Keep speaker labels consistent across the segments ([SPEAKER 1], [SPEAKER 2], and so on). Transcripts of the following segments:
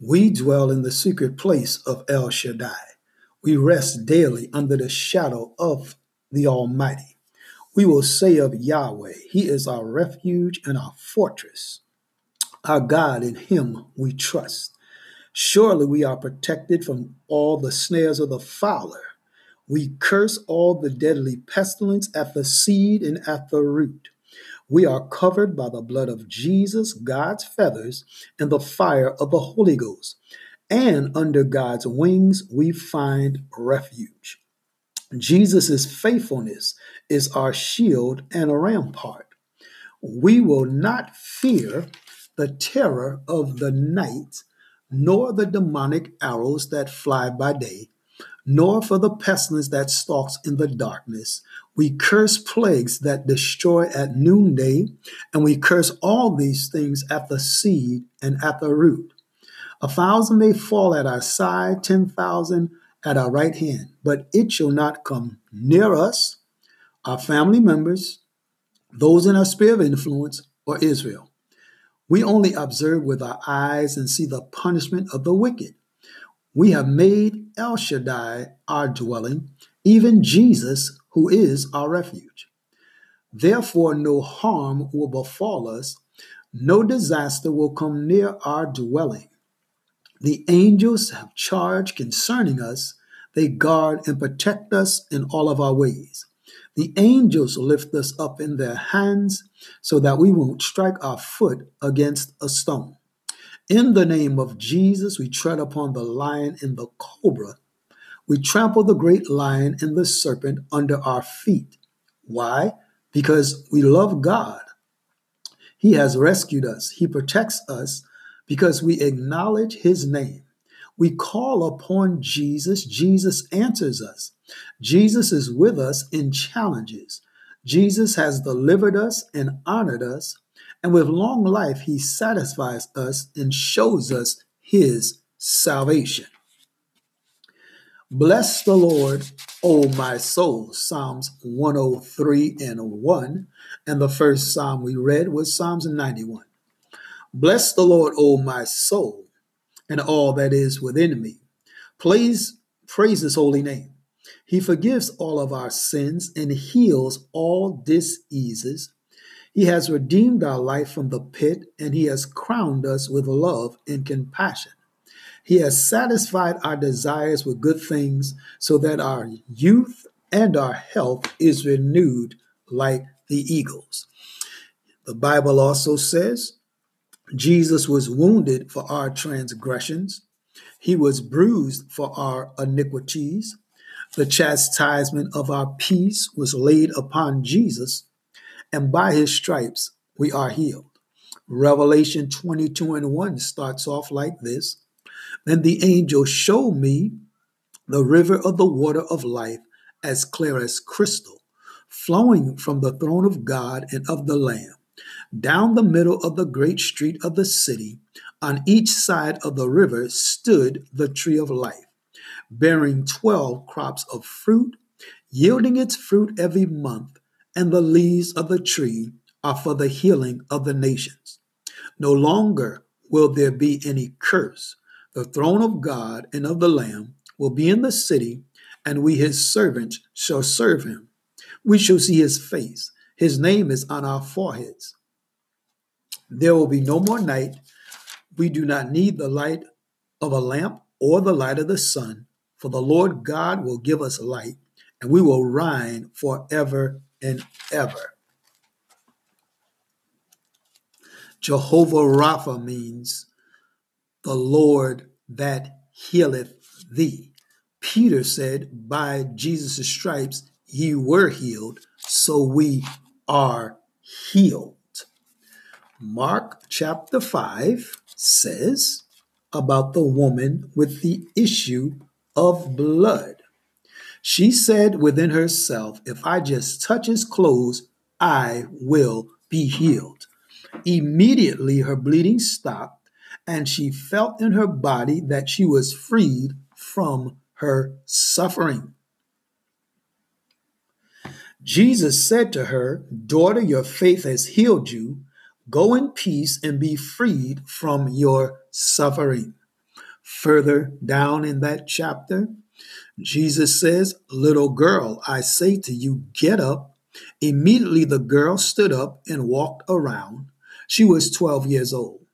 [SPEAKER 1] We dwell in the secret place of El Shaddai. We rest daily under the shadow of the Almighty. We will say of Yahweh, He is our refuge and our fortress. Our God, in Him we trust. Surely we are protected from all the snares of the fowler. We curse all the deadly pestilence at the seed and at the root. We are covered by the blood of Jesus, God's feathers, and the fire of the Holy Ghost. And under God's wings, we find refuge. Jesus' faithfulness is our shield and a rampart. We will not fear the terror of the night, nor the demonic arrows that fly by day, nor for the pestilence that stalks in the darkness. We curse plagues that destroy at noonday, and we curse all these things at the seed and at the root. A thousand may fall at our side, ten thousand at our right hand, but it shall not come near us, our family members, those in our sphere of influence, or Israel. We only observe with our eyes and see the punishment of the wicked. We have made El Shaddai our dwelling, even Jesus, who is our refuge. Therefore, no harm will befall us, no disaster will come near our dwelling. The angels have charge concerning us, they guard and protect us in all of our ways. The angels lift us up in their hands so that we won't strike our foot against a stone. In the name of Jesus, we tread upon the lion and the cobra. We trample the great lion and the serpent under our feet. Why? Because we love God. He has rescued us, He protects us because we acknowledge His name. We call upon Jesus, Jesus answers us. Jesus is with us in challenges. Jesus has delivered us and honored us. And with long life, he satisfies us and shows us his salvation. Bless the Lord, O my soul. Psalms 103 and 1. And the first psalm we read was Psalms 91. Bless the Lord, O my soul, and all that is within me. Please praise his holy name. He forgives all of our sins and heals all diseases he has redeemed our life from the pit, and He has crowned us with love and compassion. He has satisfied our desires with good things so that our youth and our health is renewed like the eagles. The Bible also says Jesus was wounded for our transgressions, He was bruised for our iniquities. The chastisement of our peace was laid upon Jesus and by his stripes we are healed. Revelation 22 and 1 starts off like this Then the angel showed me the river of the water of life, as clear as crystal, flowing from the throne of God and of the Lamb, down the middle of the great street of the city. On each side of the river stood the tree of life, bearing 12 crops of fruit, yielding its fruit every month and the leaves of the tree are for the healing of the nations. No longer will there be any curse. The throne of God and of the Lamb will be in the city, and we, his servants, shall serve him. We shall see his face. His name is on our foreheads. There will be no more night. We do not need the light of a lamp or the light of the sun, for the Lord God will give us light, and we will reign forever and ever. Jehovah Rapha means the Lord that healeth thee. Peter said, By Jesus' stripes ye were healed, so we are healed. Mark chapter 5 says about the woman with the issue of blood. She said within herself, If I just touch his clothes, I will be healed. Immediately her bleeding stopped, and she felt in her body that she was freed from her suffering. Jesus said to her, Daughter, your faith has healed you. Go in peace and be freed from your suffering. Further down in that chapter, Jesus says, Little girl, I say to you, get up. Immediately the girl stood up and walked around. She was 12 years old.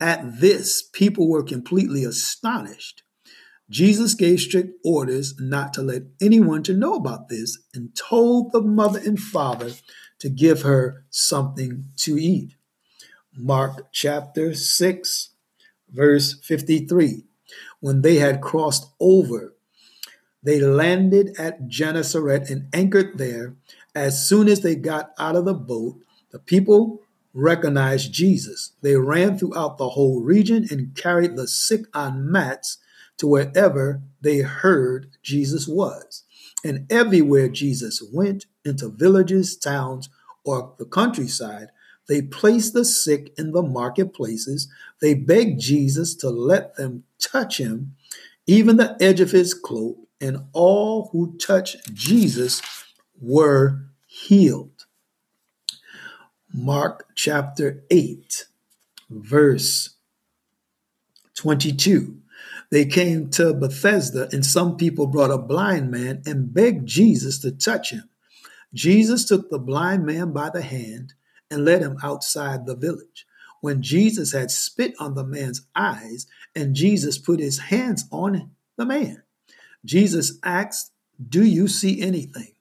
[SPEAKER 1] At this, people were completely astonished. Jesus gave strict orders not to let anyone to know about this and told the mother and father to give her something to eat. Mark chapter 6, verse 53. When they had crossed over, they landed at Gennesaret and anchored there. As soon as they got out of the boat, the people recognized Jesus. They ran throughout the whole region and carried the sick on mats to wherever they heard Jesus was. And everywhere Jesus went, into villages, towns, or the countryside, they placed the sick in the marketplaces. They begged Jesus to let them touch him, even the edge of his cloak, and all who touched Jesus were healed. Mark chapter 8, verse 22. They came to Bethsaida, and some people brought a blind man and begged Jesus to touch him. Jesus took the blind man by the hand and led him outside the village. When Jesus had spit on the man's eyes, and Jesus put his hands on the man, Jesus asked, Do you see anything?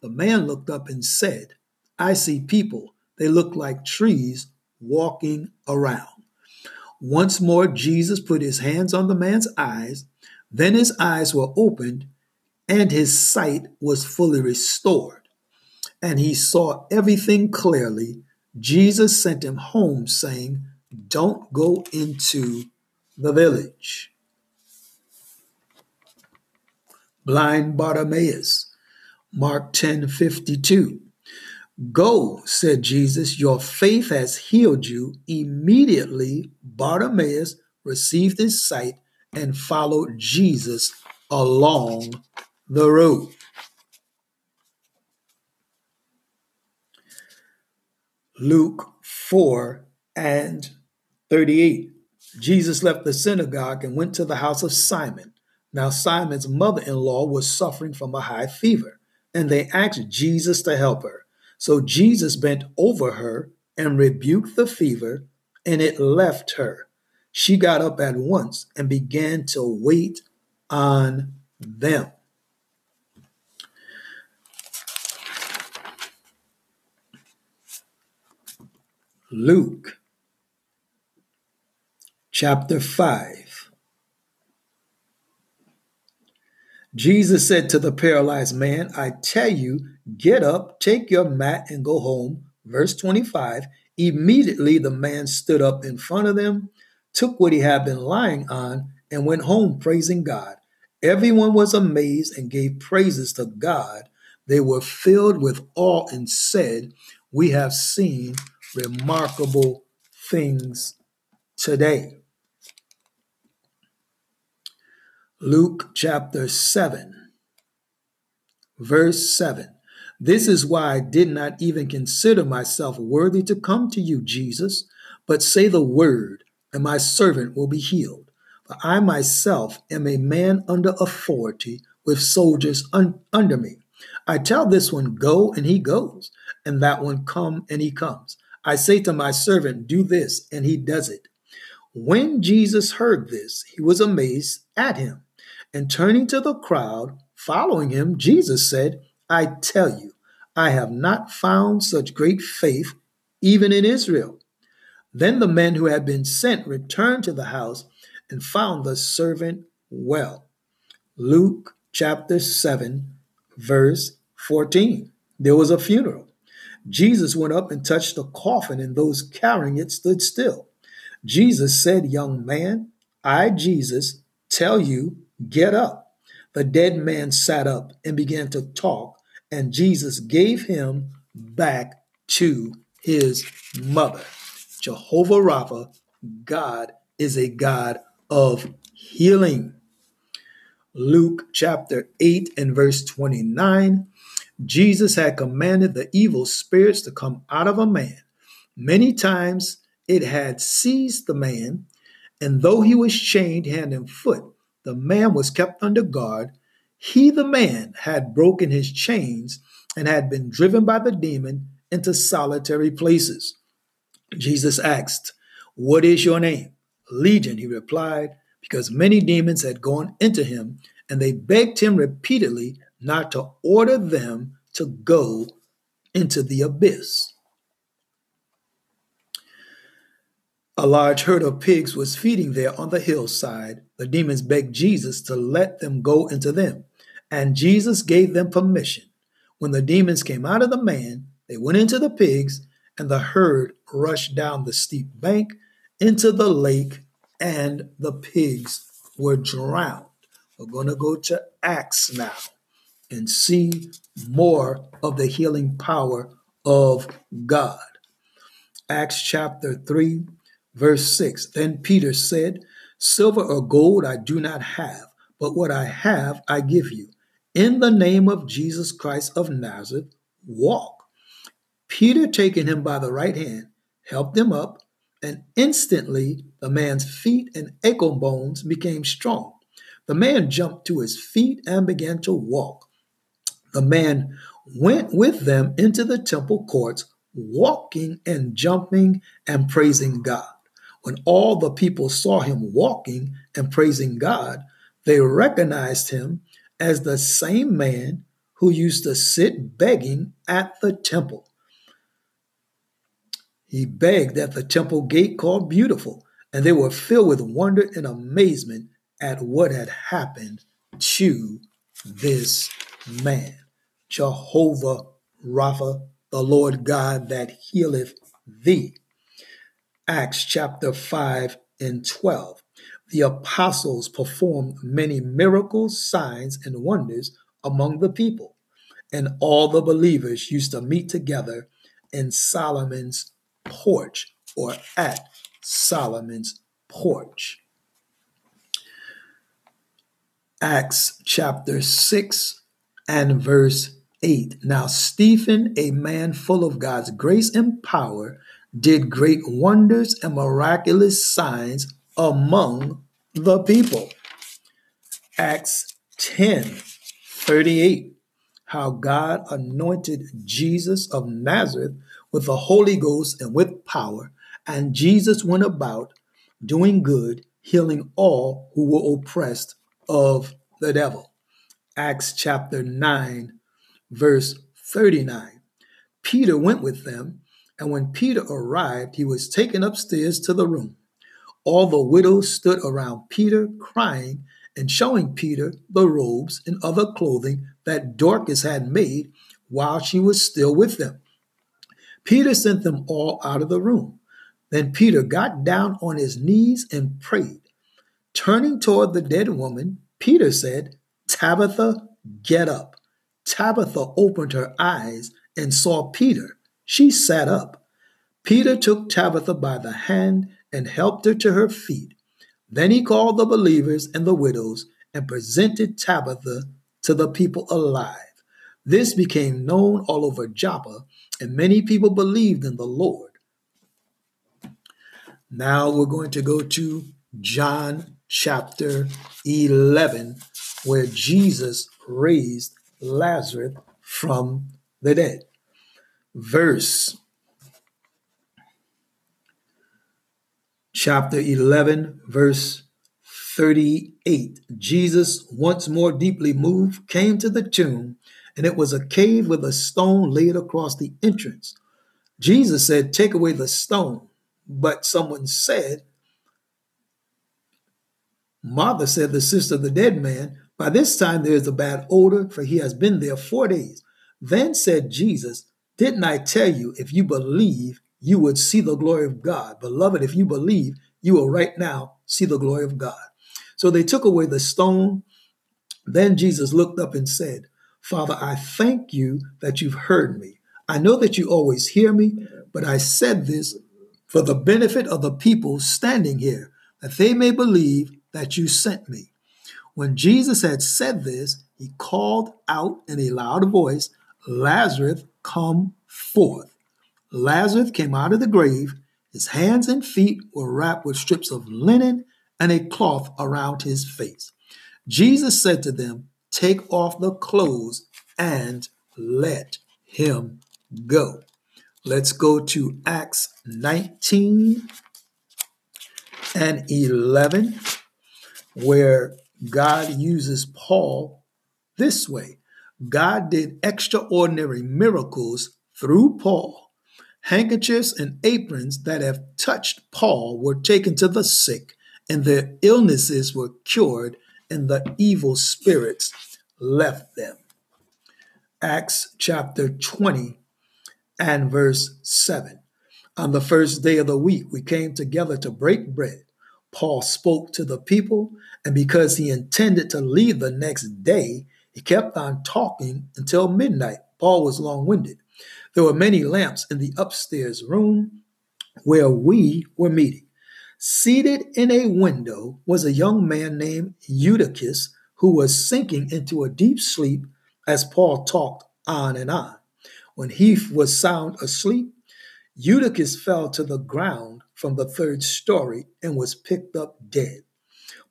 [SPEAKER 1] The man looked up and said, I see people they look like trees walking around. Once more, Jesus put his hands on the man's eyes. Then his eyes were opened, and his sight was fully restored. And he saw everything clearly. Jesus sent him home, saying, Don't go into the village. Blind Bartimaeus, Mark 10 52. Go, said Jesus, your faith has healed you. Immediately, Bartimaeus received his sight and followed Jesus along the road. Luke 4 and 38. Jesus left the synagogue and went to the house of Simon. Now, Simon's mother in law was suffering from a high fever, and they asked Jesus to help her. So Jesus bent over her and rebuked the fever, and it left her. She got up at once and began to wait on them. Luke chapter 5 Jesus said to the paralyzed man, I tell you, get up, take your mat, and go home. Verse 25 Immediately the man stood up in front of them, took what he had been lying on, and went home praising God. Everyone was amazed and gave praises to God. They were filled with awe and said, We have seen remarkable things today. Luke chapter 7, verse 7. This is why I did not even consider myself worthy to come to you, Jesus, but say the word, and my servant will be healed. For I myself am a man under authority with soldiers un- under me. I tell this one, go, and he goes, and that one, come, and he comes. I say to my servant, do this, and he does it. When Jesus heard this, he was amazed at him. And turning to the crowd following him, Jesus said, I tell you, I have not found such great faith even in Israel. Then the men who had been sent returned to the house and found the servant well. Luke chapter 7, verse 14. There was a funeral. Jesus went up and touched the coffin, and those carrying it stood still. Jesus said, Young man, I, Jesus, tell you, Get up. The dead man sat up and began to talk, and Jesus gave him back to his mother. Jehovah Rapha, God is a God of healing. Luke chapter 8 and verse 29 Jesus had commanded the evil spirits to come out of a man. Many times it had seized the man, And though he was chained hand and foot, the man was kept under guard. He, the man, had broken his chains and had been driven by the demon into solitary places. Jesus asked, What is your name? Legion, he replied, because many demons had gone into him, and they begged him repeatedly not to order them to go into the abyss. A large herd of pigs was feeding there on the hillside. The demons begged Jesus to let them go into them, and Jesus gave them permission. When the demons came out of the man, they went into the pigs, and the herd rushed down the steep bank into the lake, and the pigs were drowned. We're going to go to Acts now and see more of the healing power of God. Acts chapter 3, verse 6. Then Peter said, Silver or gold I do not have, but what I have I give you. In the name of Jesus Christ of Nazareth, walk. Peter, taking him by the right hand, helped him up, and instantly the man's feet and ankle bones became strong. The man jumped to his feet and began to walk. The man went with them into the temple courts, walking and jumping and praising God. When all the people saw him walking and praising God, they recognized him as the same man who used to sit begging at the temple. He begged at the temple gate called Beautiful, and they were filled with wonder and amazement at what had happened to this man. Jehovah Rapha, the Lord God that healeth thee. Acts chapter 5 and 12. The apostles performed many miracles, signs, and wonders among the people, and all the believers used to meet together in Solomon's porch or at Solomon's porch. Acts chapter 6 and verse 8. Now, Stephen, a man full of God's grace and power, did great wonders and miraculous signs among the people. Acts 10 38. How God anointed Jesus of Nazareth with the Holy Ghost and with power, and Jesus went about doing good, healing all who were oppressed of the devil. Acts chapter 9, verse 39. Peter went with them, and when Peter arrived, he was taken upstairs to the room. All the widows stood around Peter, crying and showing Peter the robes and other clothing that Dorcas had made while she was still with them. Peter sent them all out of the room. Then Peter got down on his knees and prayed. Turning toward the dead woman, Peter said, Tabitha, get up. Tabitha opened her eyes and saw Peter. She sat up. Peter took Tabitha by the hand and helped her to her feet. Then he called the believers and the widows and presented Tabitha to the people alive. This became known all over Joppa, and many people believed in the Lord. Now we're going to go to John chapter 11, where Jesus raised Lazarus from the dead. Verse chapter 11, verse 38. Jesus, once more deeply moved, came to the tomb, and it was a cave with a stone laid across the entrance. Jesus said, Take away the stone. But someone said, Martha said, the sister of the dead man, by this time there is a bad odor, for he has been there four days. Then said Jesus, Didn't I tell you, if you believe, you would see the glory of God? Beloved, if you believe, you will right now see the glory of God. So they took away the stone. Then Jesus looked up and said, Father, I thank you that you've heard me. I know that you always hear me, but I said this for the benefit of the people standing here, that they may believe that you sent me. When Jesus had said this, he called out in a loud voice, Lazarus, come forth. Lazarus came out of the grave, His hands and feet were wrapped with strips of linen and a cloth around his face. Jesus said to them, Take off the clothes and let him go. Let's go to Acts 19 and 11, where God uses Paul this way God did extraordinary miracles through Paul. Handkerchiefs and aprons that have touched Paul were taken to the sick, and their illnesses were cured, and the evil spirits left them. Acts chapter 20 and verse 7. On the first day of the week, we came together to break bread. Paul spoke to the people, and because he intended to leave the next day, he kept on talking until midnight. Paul was long winded. There were many lamps in the upstairs room where we were meeting. Seated in a window was a young man named Eutychus who was sinking into a deep sleep as Paul talked on and on. When he was sound asleep, Eutychus fell to the ground from the third story and was picked up dead.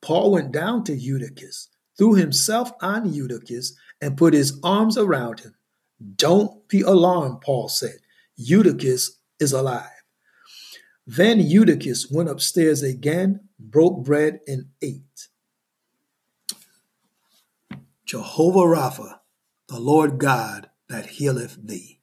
[SPEAKER 1] Paul went down to Eutychus, threw himself on Eutychus, and put his arms around him. Don't be alarmed, Paul said. Eutychus is alive. Then Eutychus went upstairs again, broke bread, and ate. Jehovah Rapha, the Lord God that healeth thee.